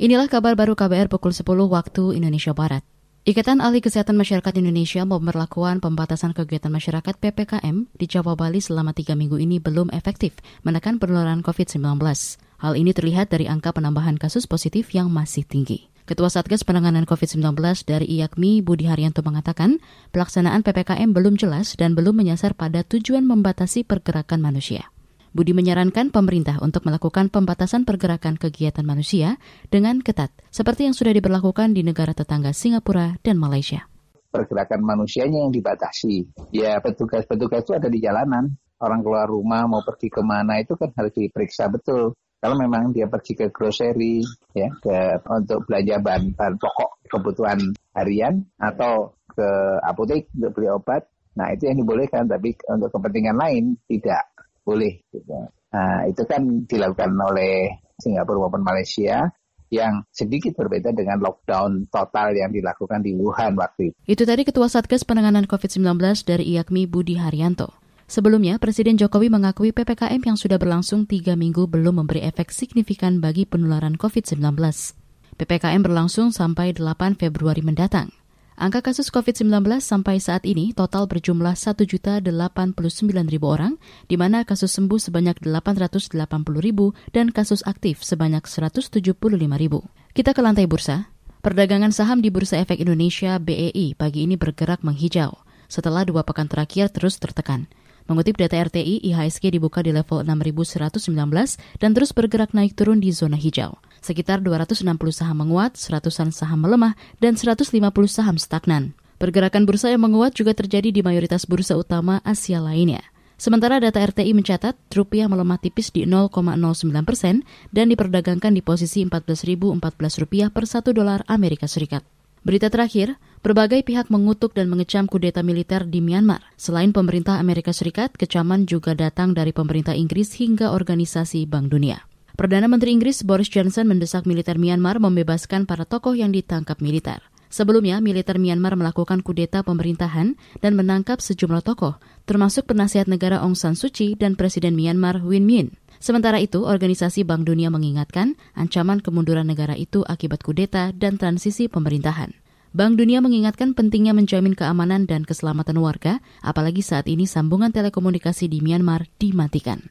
Inilah kabar baru KBR pukul 10 waktu Indonesia Barat. Ikatan Ahli Kesehatan Masyarakat Indonesia memperlakukan pembatasan kegiatan masyarakat PPKM di Jawa Bali selama tiga minggu ini belum efektif menekan penularan COVID-19. Hal ini terlihat dari angka penambahan kasus positif yang masih tinggi. Ketua Satgas Penanganan COVID-19 dari IAKMI Budi Haryanto mengatakan pelaksanaan PPKM belum jelas dan belum menyasar pada tujuan membatasi pergerakan manusia. Budi menyarankan pemerintah untuk melakukan pembatasan pergerakan kegiatan manusia dengan ketat, seperti yang sudah diberlakukan di negara tetangga Singapura dan Malaysia. Pergerakan manusianya yang dibatasi. Ya petugas-petugas itu ada di jalanan. Orang keluar rumah mau pergi ke mana itu kan harus diperiksa betul. Kalau memang dia pergi ke grocery, ya, ke, untuk belanja bahan, bahan pokok kebutuhan harian atau ke apotek untuk beli obat, nah itu yang dibolehkan. Tapi untuk kepentingan lain tidak boleh. Gitu. Nah, itu kan dilakukan oleh Singapura maupun Malaysia yang sedikit berbeda dengan lockdown total yang dilakukan di Wuhan waktu itu. Itu tadi Ketua Satgas Penanganan COVID-19 dari IAKMI Budi Haryanto. Sebelumnya, Presiden Jokowi mengakui PPKM yang sudah berlangsung tiga minggu belum memberi efek signifikan bagi penularan COVID-19. PPKM berlangsung sampai 8 Februari mendatang. Angka kasus COVID-19 sampai saat ini total berjumlah 1.089.000 orang, di mana kasus sembuh sebanyak 880.000 dan kasus aktif sebanyak 175.000. Kita ke lantai bursa. Perdagangan saham di Bursa Efek Indonesia BEI pagi ini bergerak menghijau setelah dua pekan terakhir terus tertekan. Mengutip data RTI, IHSG dibuka di level 6.119 dan terus bergerak naik turun di zona hijau. Sekitar 260 saham menguat, seratusan saham melemah, dan 150 saham stagnan. Pergerakan bursa yang menguat juga terjadi di mayoritas bursa utama Asia lainnya. Sementara data RTI mencatat rupiah melemah tipis di 0,09 persen dan diperdagangkan di posisi 14.014 rupiah per satu dolar Amerika Serikat. Berita terakhir, berbagai pihak mengutuk dan mengecam kudeta militer di Myanmar. Selain pemerintah Amerika Serikat, kecaman juga datang dari pemerintah Inggris hingga organisasi Bank Dunia. Perdana Menteri Inggris Boris Johnson mendesak militer Myanmar membebaskan para tokoh yang ditangkap militer. Sebelumnya, militer Myanmar melakukan kudeta pemerintahan dan menangkap sejumlah tokoh, termasuk penasihat negara Aung San Suu Kyi dan Presiden Myanmar Win Myint. Sementara itu, Organisasi Bank Dunia mengingatkan ancaman kemunduran negara itu akibat kudeta dan transisi pemerintahan. Bank Dunia mengingatkan pentingnya menjamin keamanan dan keselamatan warga, apalagi saat ini sambungan telekomunikasi di Myanmar dimatikan.